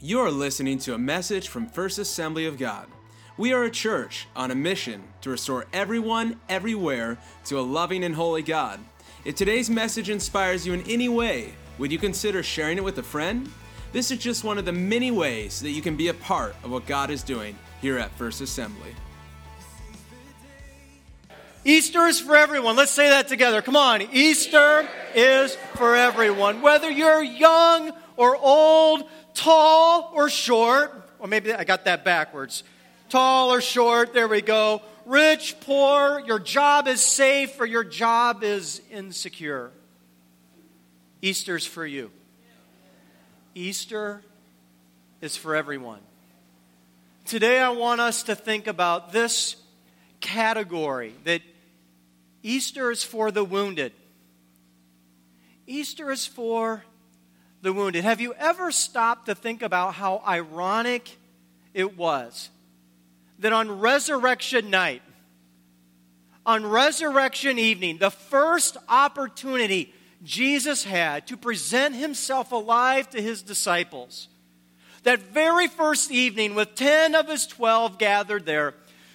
You're listening to a message from First Assembly of God. We are a church on a mission to restore everyone, everywhere, to a loving and holy God. If today's message inspires you in any way, would you consider sharing it with a friend? This is just one of the many ways that you can be a part of what God is doing here at First Assembly. Easter is for everyone. Let's say that together. Come on. Easter is for everyone. Whether you're young or old, tall or short, or maybe I got that backwards. Tall or short, there we go. Rich, poor, your job is safe or your job is insecure. Easter's for you. Easter is for everyone. Today, I want us to think about this category that Easter is for the wounded. Easter is for the wounded. Have you ever stopped to think about how ironic it was that on resurrection night, on resurrection evening, the first opportunity Jesus had to present himself alive to his disciples, that very first evening, with 10 of his 12 gathered there,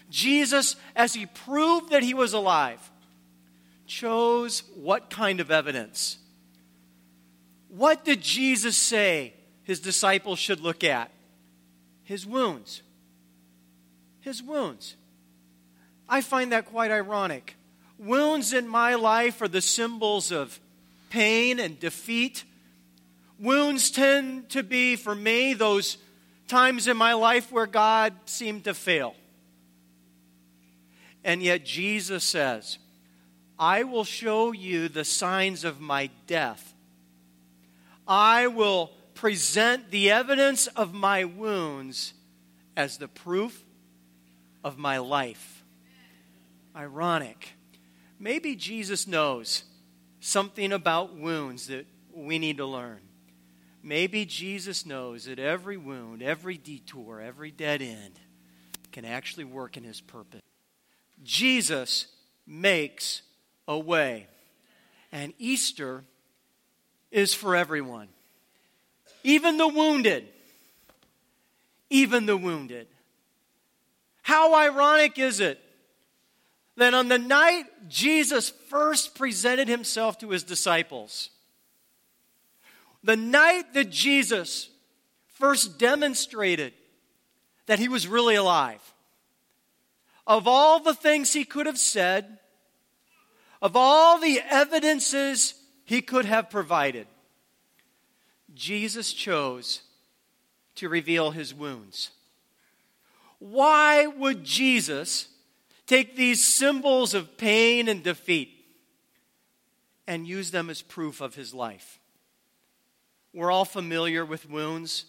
Jesus, as he proved that he was alive, chose what kind of evidence? What did Jesus say his disciples should look at? His wounds. His wounds. I find that quite ironic. Wounds in my life are the symbols of pain and defeat. Wounds tend to be, for me, those times in my life where God seemed to fail. And yet Jesus says, I will show you the signs of my death. I will present the evidence of my wounds as the proof of my life. Ironic. Maybe Jesus knows something about wounds that we need to learn. Maybe Jesus knows that every wound, every detour, every dead end can actually work in his purpose. Jesus makes a way. And Easter is for everyone, even the wounded. Even the wounded. How ironic is it that on the night Jesus first presented himself to his disciples, the night that Jesus first demonstrated that he was really alive, of all the things he could have said, of all the evidences he could have provided, Jesus chose to reveal his wounds. Why would Jesus take these symbols of pain and defeat and use them as proof of his life? We're all familiar with wounds.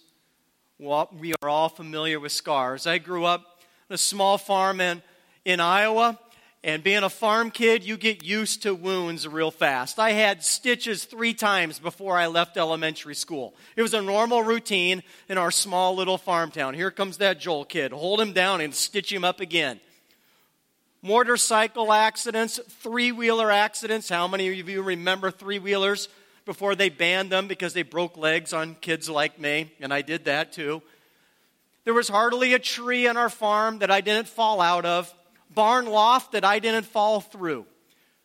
We are all familiar with scars. I grew up on a small farm in, in Iowa, and being a farm kid, you get used to wounds real fast. I had stitches three times before I left elementary school. It was a normal routine in our small little farm town. Here comes that Joel kid. Hold him down and stitch him up again. Motorcycle accidents, three wheeler accidents. How many of you remember three wheelers before they banned them because they broke legs on kids like me? And I did that too. There was hardly a tree on our farm that I didn't fall out of barn loft that I didn't fall through.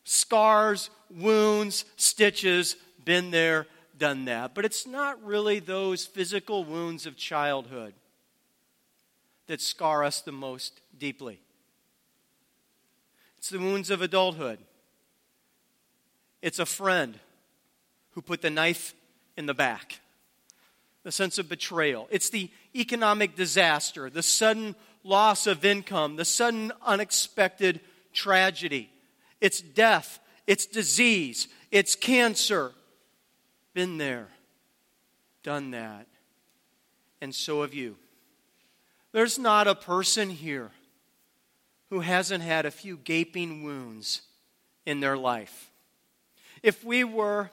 Scars, wounds, stitches, been there, done that. But it's not really those physical wounds of childhood that scar us the most deeply. It's the wounds of adulthood. It's a friend who put the knife in the back, the sense of betrayal. It's the economic disaster, the sudden loss of income, the sudden unexpected tragedy. It's death, it's disease, it's cancer. Been there, done that. And so have you. There's not a person here who hasn't had a few gaping wounds in their life. If we were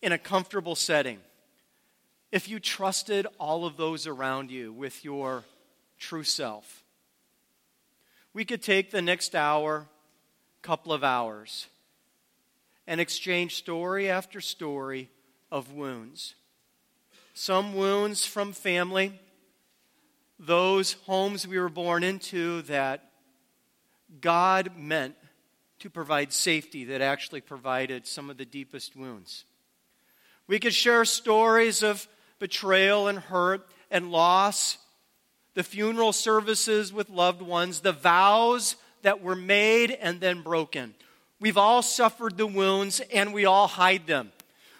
in a comfortable setting, if you trusted all of those around you with your true self. We could take the next hour, couple of hours, and exchange story after story of wounds. some wounds from family, those homes we were born into that God meant to provide safety that actually provided some of the deepest wounds. We could share stories of betrayal and hurt and loss, the funeral services with loved ones, the vows that were made and then broken. We've all suffered the wounds and we all hide them.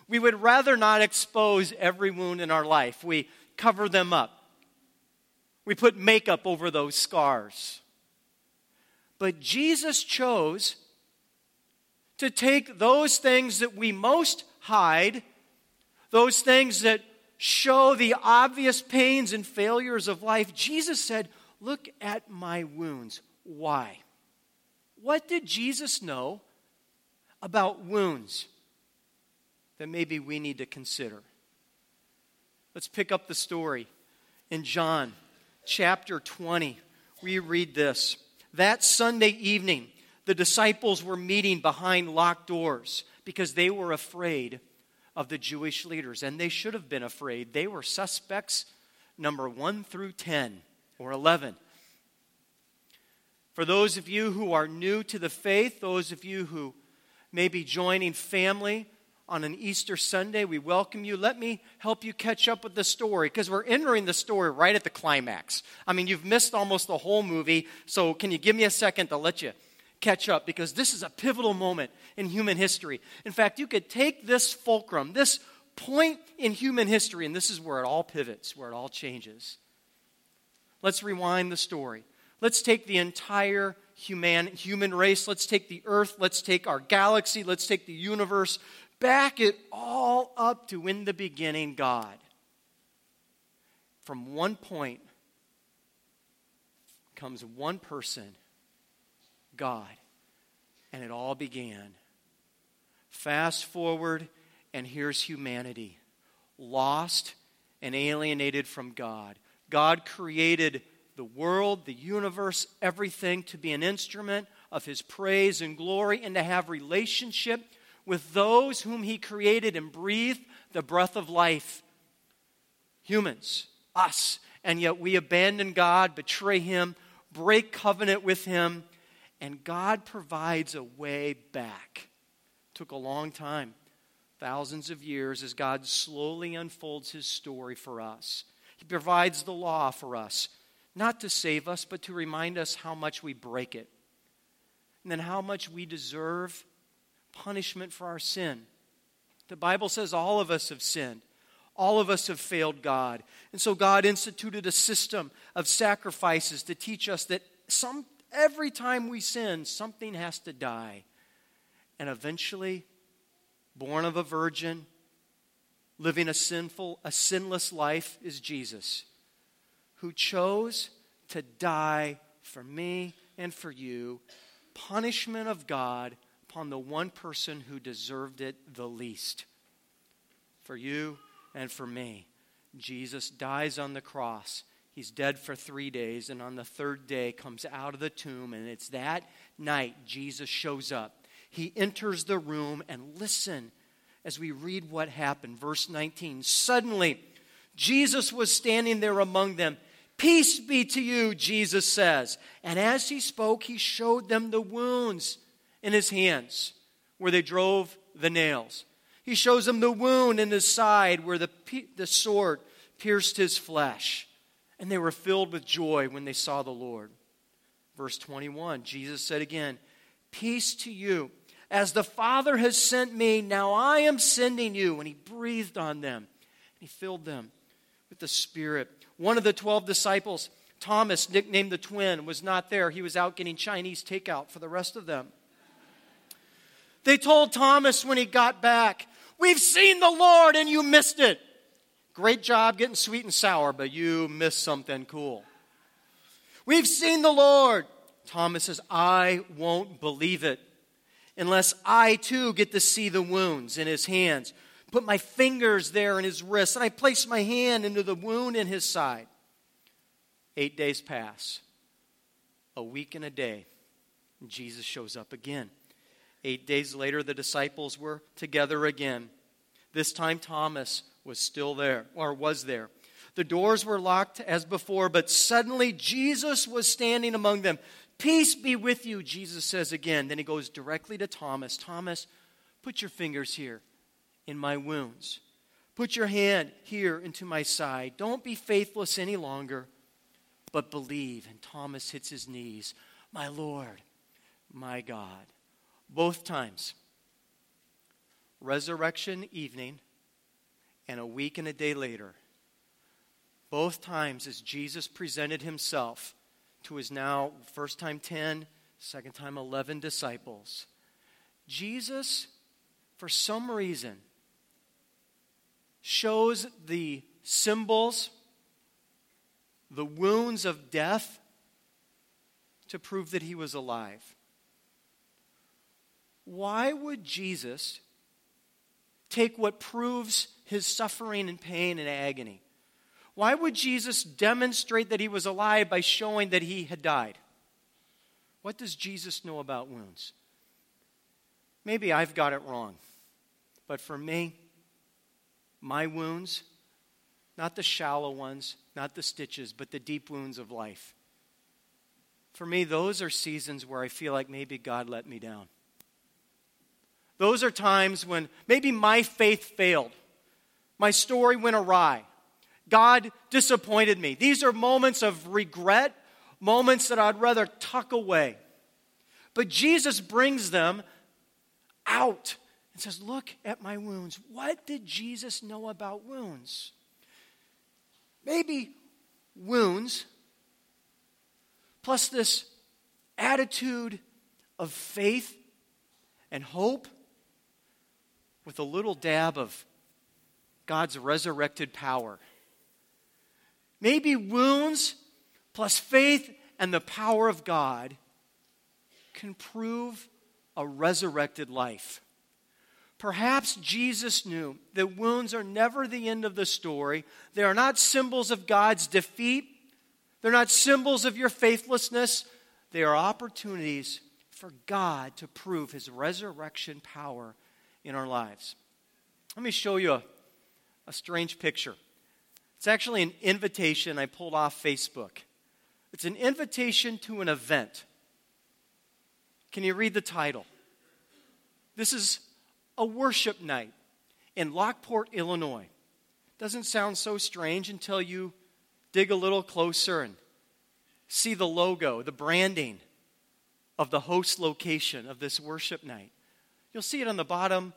We would rather not expose every wound in our life. We cover them up. We put makeup over those scars. But Jesus chose to take those things that we most hide, those things that show the obvious pains and failures of life. Jesus said, Look at my wounds. Why? What did Jesus know about wounds that maybe we need to consider? Let's pick up the story in John chapter 20. We read this. That Sunday evening, the disciples were meeting behind locked doors because they were afraid of the Jewish leaders, and they should have been afraid. They were suspects number 1 through 10 or 11. For those of you who are new to the faith, those of you who may be joining family on an Easter Sunday, we welcome you. Let me help you catch up with the story because we're entering the story right at the climax. I mean, you've missed almost the whole movie, so can you give me a second to let you catch up because this is a pivotal moment in human history. In fact, you could take this fulcrum, this point in human history, and this is where it all pivots, where it all changes. Let's rewind the story. Let's take the entire human, human race, let's take the earth, let's take our galaxy, let's take the universe, back it all up to in the beginning, God. From one point comes one person God. And it all began. Fast forward, and here's humanity lost and alienated from God. God created the world, the universe, everything to be an instrument of His praise and glory and to have relationship with those whom He created and breathed the breath of life. Humans, us. And yet we abandon God, betray Him, break covenant with Him, and God provides a way back. Took a long time, thousands of years, as God slowly unfolds his story for us. He provides the law for us, not to save us, but to remind us how much we break it. And then how much we deserve punishment for our sin. The Bible says all of us have sinned. All of us have failed God. And so God instituted a system of sacrifices to teach us that some Every time we sin, something has to die. And eventually, born of a virgin, living a sinful, a sinless life is Jesus, who chose to die for me and for you, punishment of God upon the one person who deserved it the least. For you and for me. Jesus dies on the cross He's dead for three days, and on the third day comes out of the tomb, and it's that night Jesus shows up. He enters the room, and listen as we read what happened. Verse 19 Suddenly, Jesus was standing there among them. Peace be to you, Jesus says. And as he spoke, he showed them the wounds in his hands where they drove the nails. He shows them the wound in his side where the, the sword pierced his flesh and they were filled with joy when they saw the Lord. Verse 21, Jesus said again, Peace to you. As the Father has sent me, now I am sending you. And he breathed on them, and he filled them with the Spirit. One of the 12 disciples, Thomas, nicknamed the twin, was not there. He was out getting Chinese takeout for the rest of them. They told Thomas when he got back, We've seen the Lord and you missed it. Great job getting sweet and sour, but you missed something cool. We've seen the Lord. Thomas says, I won't believe it unless I too get to see the wounds in his hands. Put my fingers there in his wrist, and I place my hand into the wound in his side. Eight days pass, a week and a day, and Jesus shows up again. Eight days later, the disciples were together again. This time, Thomas was still there, or was there. The doors were locked as before, but suddenly Jesus was standing among them. Peace be with you, Jesus says again. Then he goes directly to Thomas Thomas, put your fingers here in my wounds. Put your hand here into my side. Don't be faithless any longer, but believe. And Thomas hits his knees. My Lord, my God. Both times. Resurrection evening and a week and a day later. Both times as Jesus presented himself to his now first time 10, second time 11 disciples. Jesus, for some reason, shows the symbols, the wounds of death to prove that he was alive. Why would Jesus take what proves his suffering and pain and agony? Why would Jesus demonstrate that he was alive by showing that he had died? What does Jesus know about wounds? Maybe I've got it wrong, but for me, my wounds, not the shallow ones, not the stitches, but the deep wounds of life. For me, those are seasons where I feel like maybe God let me down. Those are times when maybe my faith failed, my story went awry, God disappointed me. These are moments of regret, moments that I'd rather tuck away. But Jesus brings them out and says, Look at my wounds. What did Jesus know about wounds? Maybe wounds plus this attitude of faith and hope with a little dab of God's resurrected power. Maybe wounds plus faith and the power of God can prove a resurrected life. Perhaps Jesus knew that wounds are never the end of the story. They are not symbols of God's defeat, they're not symbols of your faithlessness. They are opportunities for God to prove his resurrection power in our lives. Let me show you a, a strange picture. It's actually an invitation I pulled off Facebook. It's an invitation to an event. Can you read the title? This is a worship night in Lockport, Illinois. Doesn't sound so strange until you dig a little closer and see the logo, the branding of the host location of this worship night. You'll see it on the bottom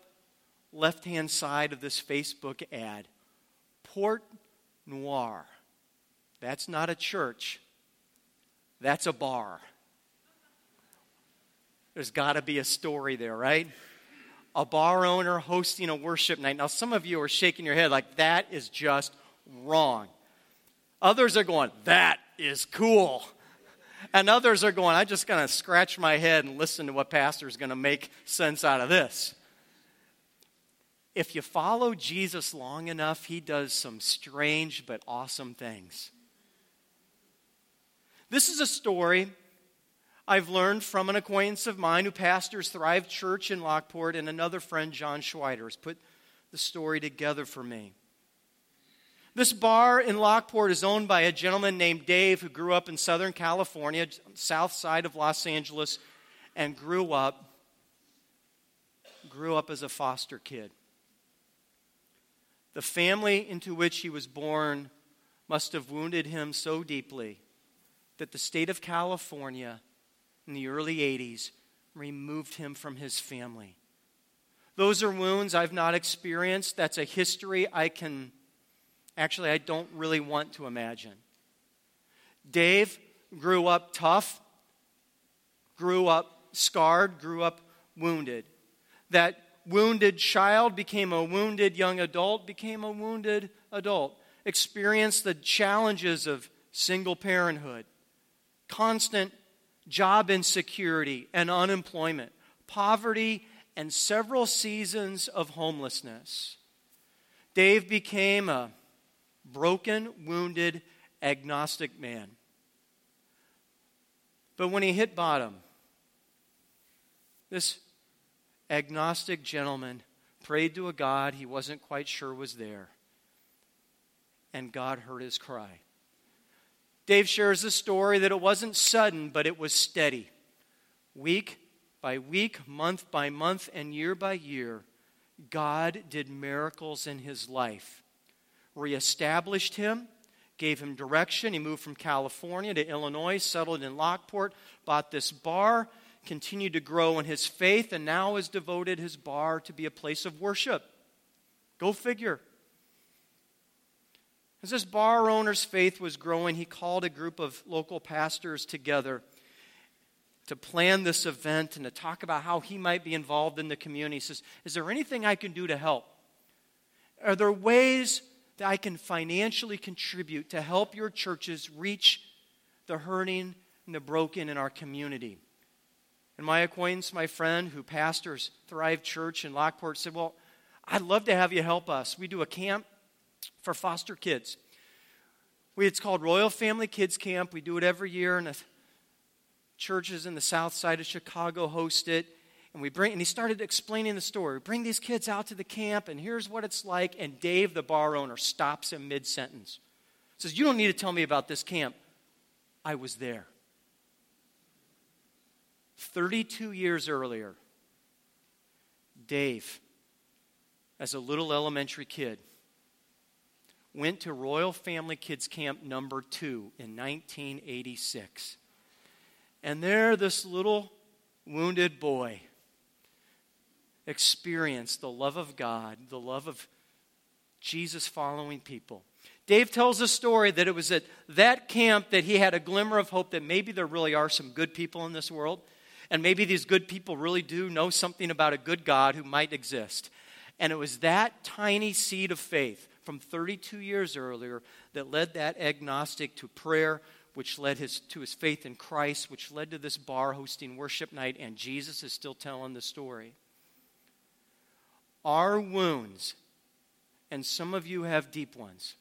left hand side of this Facebook ad Port Noir. That's not a church, that's a bar. There's got to be a story there, right? A bar owner hosting a worship night. Now, some of you are shaking your head like that is just wrong. Others are going, that is cool. And others are going, I'm just going to scratch my head and listen to what pastor is going to make sense out of this if you follow Jesus long enough, he does some strange but awesome things. This is a story I've learned from an acquaintance of mine who pastors Thrive Church in Lockport, and another friend, John Schweider, has put the story together for me. This bar in Lockport is owned by a gentleman named Dave who grew up in Southern California, south side of Los Angeles, and grew up grew up as a foster kid. The family into which he was born must have wounded him so deeply that the state of California in the early 80s removed him from his family. Those are wounds I've not experienced. That's a history I can, actually, I don't really want to imagine. Dave grew up tough, grew up scarred, grew up wounded. That wounded child became a wounded young adult, became a wounded adult, experienced the challenges of single parenthood, constant job insecurity and unemployment, poverty, and several seasons of homelessness. Dave became a broken, wounded, agnostic man. But when he hit bottom, this agnostic gentleman prayed to a God he wasn't quite sure was there. and God heard his cry. Dave shares the story that it wasn't sudden, but it was steady. Week by week, month by month, and year by year, God did miracles in his life, reestablished him, gave him direction. He moved from California to Illinois, settled in Lockport, bought this bar, continued to grow in his faith, and now has devoted his bar to be a place of worship. Go figure. As this bar owner's faith was growing, he called a group of local pastors together to plan this event and to talk about how he might be involved in the community. He says, Is there anything I can do to help? Are there ways that I can financially contribute to help your churches reach the hurting and the broken in our community? And my acquaintance, my friend who pastors Thrive Church in Lockport, said, Well, I'd love to have you help us. We do a camp for foster kids. We, it's called Royal Family Kids Camp. We do it every year, and churches in the south side of Chicago host it. And we bring, and he started explaining the story. We bring these kids out to the camp, and here's what it's like. And Dave, the bar owner, stops him mid sentence. Says, You don't need to tell me about this camp. I was there. 32 years earlier, Dave, as a little elementary kid, went to Royal Family Kids Camp number two in 1986. And there, this little wounded boy experienced the love of God, the love of Jesus following people. Dave tells a story that it was at that camp that he had a glimmer of hope that maybe there really are some good people in this world, and maybe these good people really do know something about a good God who might exist. And it was that tiny seed of faith from 32 years earlier that led that agnostic to prayer, which led his, to his faith in Christ, which led to this bar hosting worship night, and Jesus is still telling the story. Our wounds, and some of you have deep ones,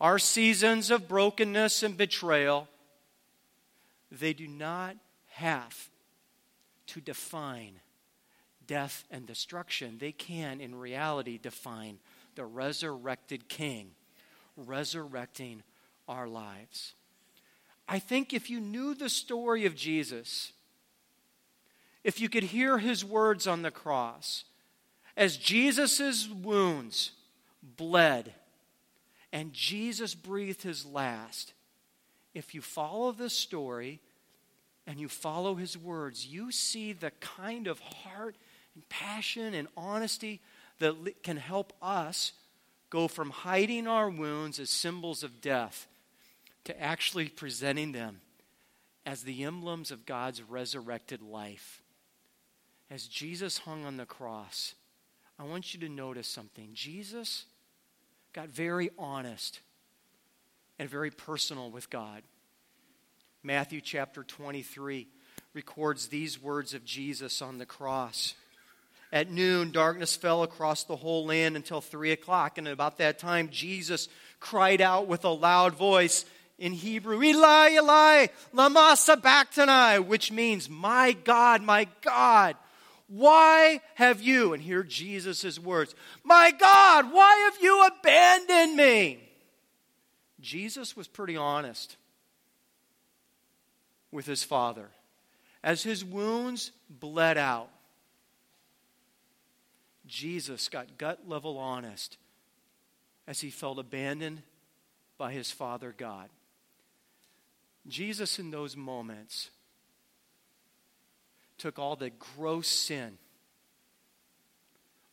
our seasons of brokenness and betrayal, they do not have to define death, and destruction, they can, in reality, define the resurrected King resurrecting our lives. I think if you knew the story of Jesus, if you could hear his words on the cross, as Jesus' wounds bled and Jesus breathed his last, if you follow this story and you follow his words, you see the kind of heart and passion and honesty that can help us go from hiding our wounds as symbols of death to actually presenting them as the emblems of God's resurrected life. As Jesus hung on the cross, I want you to notice something. Jesus got very honest and very personal with God. Matthew chapter 23 records these words of Jesus on the cross. At noon, darkness fell across the whole land until three o'clock. And about that time, Jesus cried out with a loud voice in Hebrew, Eli, Eli, lama sabachthani, which means, My God, my God, why have you, and here Jesus' words, My God, why have you abandoned me? Jesus was pretty honest with his Father. As his wounds bled out, Jesus got gut level honest as he felt abandoned by his Father God. Jesus, in those moments, took all the gross sin,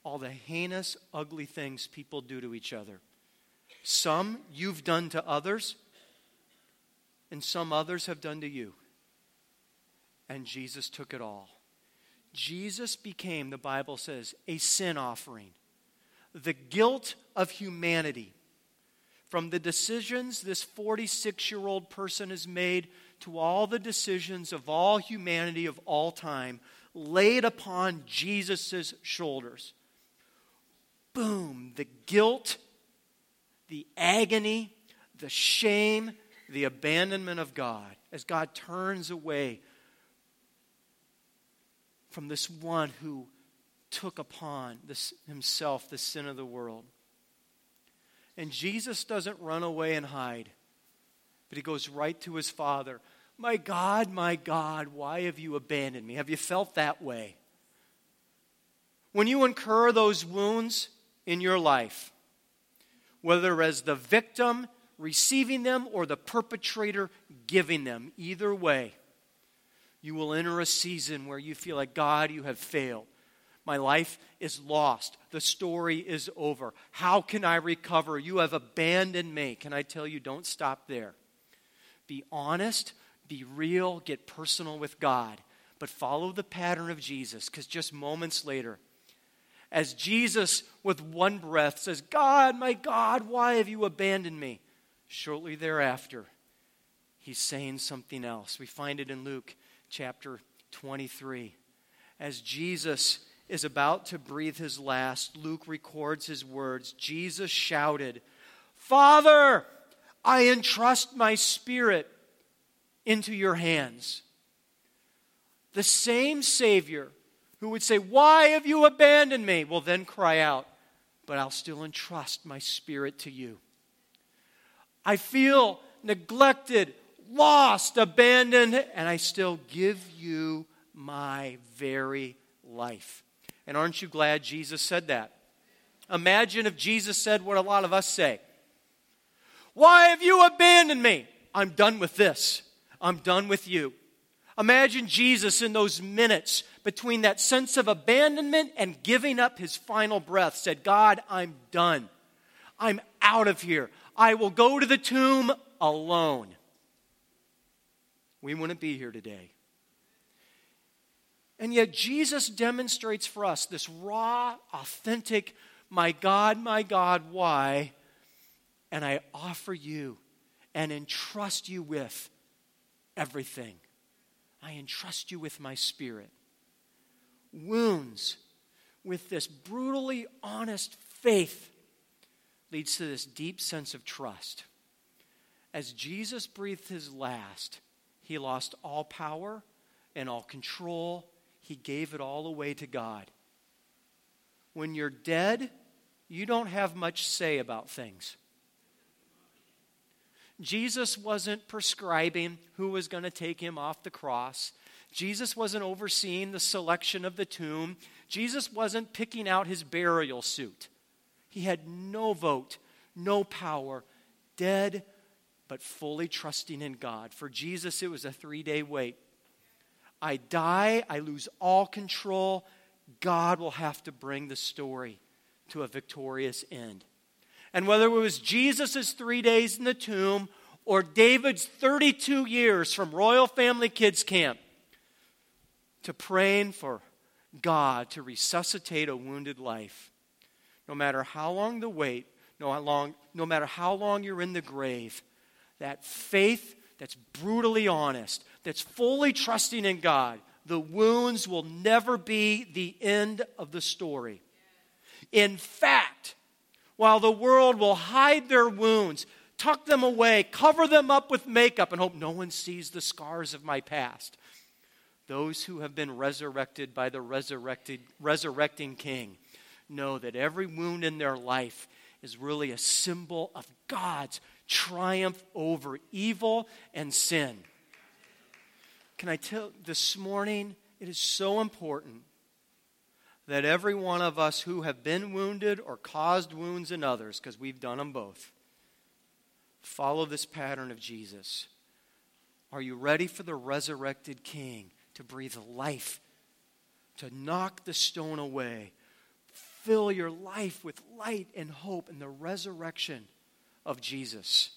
all the heinous, ugly things people do to each other. Some you've done to others, and some others have done to you. And Jesus took it all. Jesus became, the Bible says, a sin offering. The guilt of humanity from the decisions this 46 year old person has made to all the decisions of all humanity of all time laid upon Jesus' shoulders. Boom, the guilt, the agony, the shame, the abandonment of God as God turns away from this one who took upon this, himself the sin of the world. And Jesus doesn't run away and hide, but he goes right to his Father. My God, my God, why have you abandoned me? Have you felt that way? When you incur those wounds in your life, whether as the victim receiving them or the perpetrator giving them, either way, you will enter a season where you feel like, God, you have failed. My life is lost. The story is over. How can I recover? You have abandoned me. Can I tell you, don't stop there. Be honest, be real, get personal with God, but follow the pattern of Jesus because just moments later, as Jesus, with one breath, says, God, my God, why have you abandoned me? Shortly thereafter, he's saying something else. We find it in Luke chapter 23. As Jesus is about to breathe his last, Luke records his words. Jesus shouted, Father, I entrust my spirit into your hands. The same Savior who would say, Why have you abandoned me? will then cry out, But I'll still entrust my spirit to you. I feel neglected, lost, abandoned, and I still give you my very life. And aren't you glad Jesus said that? Imagine if Jesus said what a lot of us say Why have you abandoned me? I'm done with this. I'm done with you. Imagine Jesus in those minutes between that sense of abandonment and giving up his final breath said, God, I'm done. I'm out of here. I will go to the tomb alone. We wouldn't be here today. And yet, Jesus demonstrates for us this raw, authentic, my God, my God, why? And I offer you and entrust you with everything. I entrust you with my spirit. Wounds with this brutally honest faith leads to this deep sense of trust. As Jesus breathed his last, he lost all power and all control. He gave it all away to God. When you're dead, you don't have much say about things. Jesus wasn't prescribing who was going to take him off the cross. Jesus wasn't overseeing the selection of the tomb. Jesus wasn't picking out his burial suit. He had no vote, no power, dead, but fully trusting in God. For Jesus, it was a three day wait. I die, I lose all control. God will have to bring the story to a victorious end. And whether it was Jesus' three days in the tomb or David's 32 years from Royal Family Kids Camp to praying for God to resuscitate a wounded life, no matter how long the wait, no, how long, no matter how long you're in the grave, that faith that's brutally honest, that's fully trusting in God, the wounds will never be the end of the story. In fact, while the world will hide their wounds, tuck them away, cover them up with makeup, and hope no one sees the scars of my past. Those who have been resurrected by the resurrected, resurrecting King know that every wound in their life is really a symbol of God's triumph over evil and sin. Can I tell this morning, it is so important that every one of us who have been wounded or caused wounds in others, because we've done them both, follow this pattern of Jesus. Are you ready for the resurrected King to breathe life, to knock the stone away, fill your life with light and hope in the resurrection of Jesus?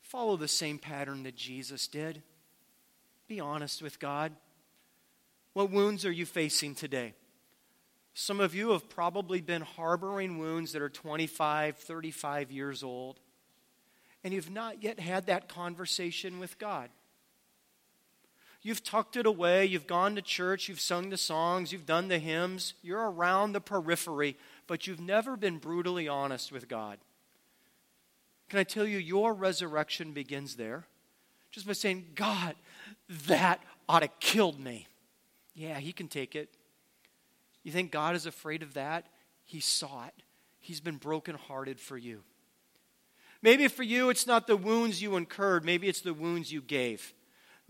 Follow the same pattern that Jesus did. Be honest with God. What wounds are you facing today? Some of you have probably been harboring wounds that are 25, 35 years old, and you've not yet had that conversation with God. You've tucked it away, you've gone to church, you've sung the songs, you've done the hymns, you're around the periphery, but you've never been brutally honest with God. Can I tell you, your resurrection begins there? Just by saying, God, that ought to killed me. Yeah, He can take it. You think God is afraid of that? He saw it. He's been brokenhearted for you. Maybe for you, it's not the wounds you incurred, maybe it's the wounds you gave.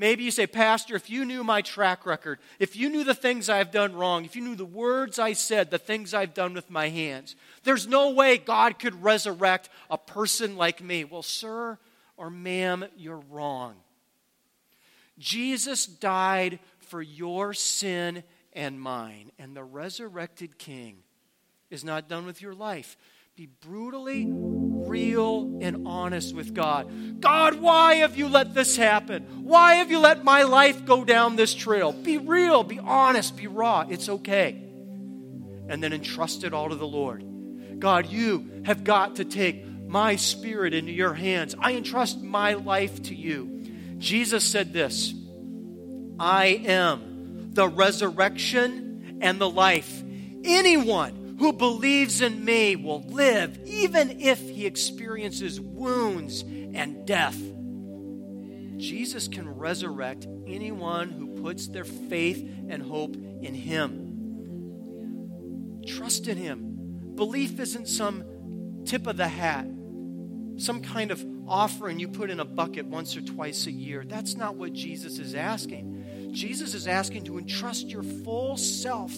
Maybe you say, Pastor, if you knew my track record, if you knew the things I've done wrong, if you knew the words I said, the things I've done with my hands, there's no way God could resurrect a person like me. Well, sir or ma'am, you're wrong. Jesus died for your sin and mine, and the resurrected King is not done with your life. Be brutally real and honest with God. God, why have you let this happen? Why have you let my life go down this trail? Be real, be honest, be raw. It's okay. And then entrust it all to the Lord. God, you have got to take my spirit into your hands. I entrust my life to you. Jesus said this I am the resurrection and the life. Anyone who believes in me will live even if he experiences wounds and death. Jesus can resurrect anyone who puts their faith and hope in him. Trust in him. Belief isn't some tip of the hat, some kind of offering you put in a bucket once or twice a year. That's not what Jesus is asking. Jesus is asking to entrust your full self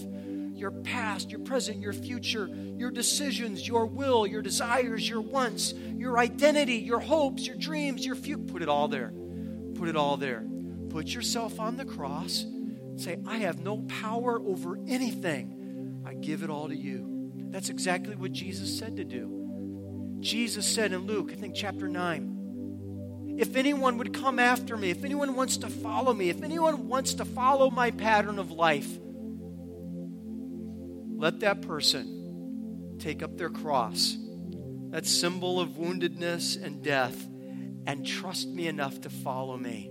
your past, your present, your future, your decisions, your will, your desires, your wants, your identity, your hopes, your dreams, your future. Put it all there. Put it all there. Put yourself on the cross. Say, I have no power over anything. I give it all to you. That's exactly what Jesus said to do. Jesus said in Luke, I think chapter 9, if anyone would come after me, if anyone wants to follow me, if anyone wants to follow my pattern of life, let that person take up their cross, that symbol of woundedness and death, and trust me enough to follow me.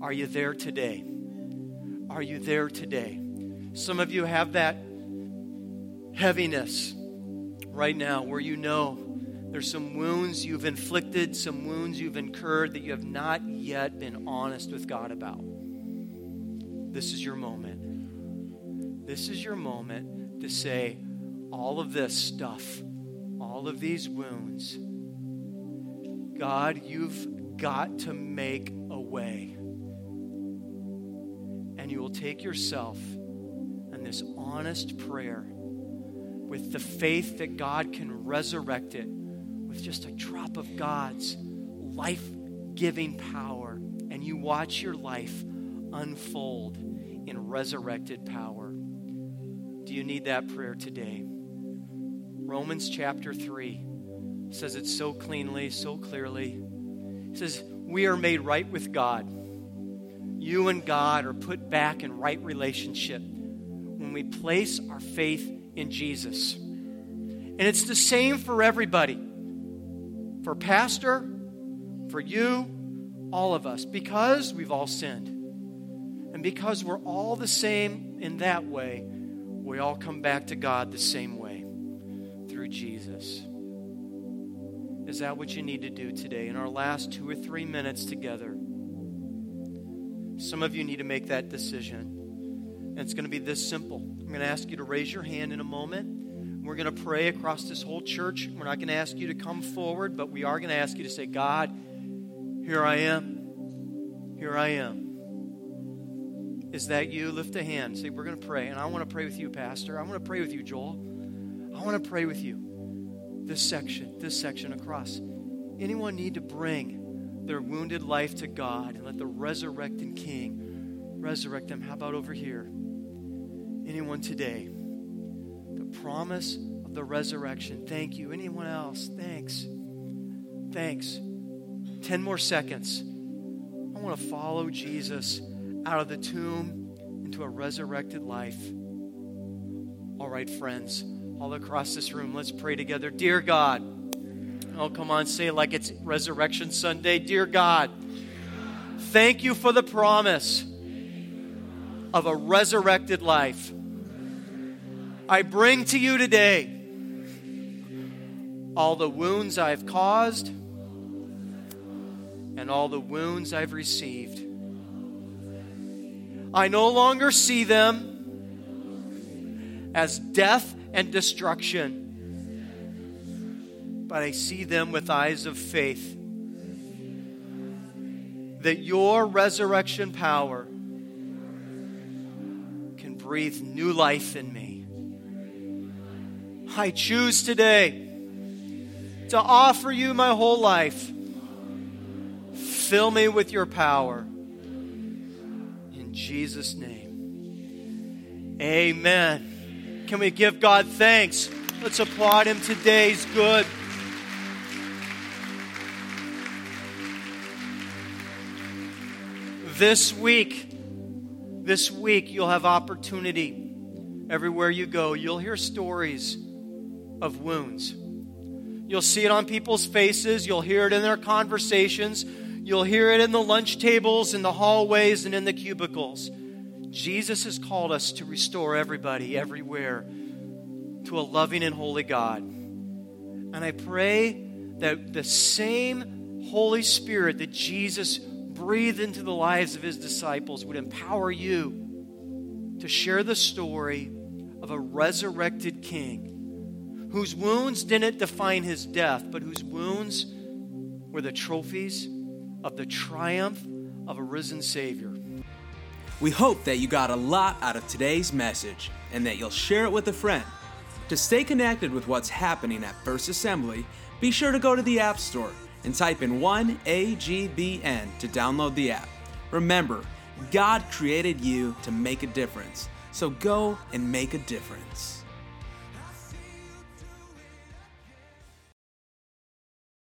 Are you there today? Are you there today? Some of you have that heaviness right now where you know there's some wounds you've inflicted, some wounds you've incurred that you have not yet been honest with God about. This is your moment. This is your moment to say, all of this stuff, all of these wounds, God, you've got to make a way. And you will take yourself and this honest prayer with the faith that God can resurrect it with just a drop of God's life giving power. And you watch your life unfold in resurrected power. Do you need that prayer today? Romans chapter 3 says it so cleanly, so clearly. It says, We are made right with God. You and God are put back in right relationship when we place our faith in Jesus. And it's the same for everybody for pastor, for you, all of us, because we've all sinned. And because we're all the same in that way, we all come back to God the same way through Jesus. Is that what you need to do today in our last two or three minutes together? Some of you need to make that decision. And it's going to be this simple. I'm going to ask you to raise your hand in a moment. We're going to pray across this whole church. We're not going to ask you to come forward, but we are going to ask you to say, God, here I am. Here I am. Is that you? Lift a hand. Say, We're going to pray. And I want to pray with you, Pastor. I want to pray with you, Joel. I want to pray with you. This section, this section across. Anyone need to bring their wounded life to God and let the resurrected King resurrect them? How about over here? Anyone today? The promise of the resurrection. Thank you. Anyone else? Thanks. Thanks. 10 more seconds. I want to follow Jesus out of the tomb into a resurrected life. All right, friends, all across this room, let's pray together. Dear God, oh, come on, say it like it's Resurrection Sunday. Dear God, thank you for the promise of a resurrected life. I bring to you today all the wounds I've caused and all the wounds I've received. I no longer see them as death and destruction, but I see them with eyes of faith. That your resurrection power can breathe new life in me. I choose today to offer you my whole life. Fill me with your power. Jesus' name. Amen. Can we give God thanks? Let's applaud him Today's good. This week, this week, you'll have opportunity. Everywhere you go, you'll hear stories of wounds. You'll see it on people's faces, you'll hear it in their conversations, you'll hear it in the lunch tables, in the hallways, and in the cubicles. Jesus has called us to restore everybody, everywhere, to a loving and holy God. And I pray that the same Holy Spirit that Jesus breathed into the lives of his disciples would empower you to share the story of a resurrected king whose wounds didn't define his death, but whose wounds were the trophies of the triumph of a risen Savior. We hope that you got a lot out of today's message and that you'll share it with a friend. To stay connected with what's happening at First Assembly, be sure to go to the App Store and type in 1AGBN to download the app. Remember, God created you to make a difference, so go and make a difference.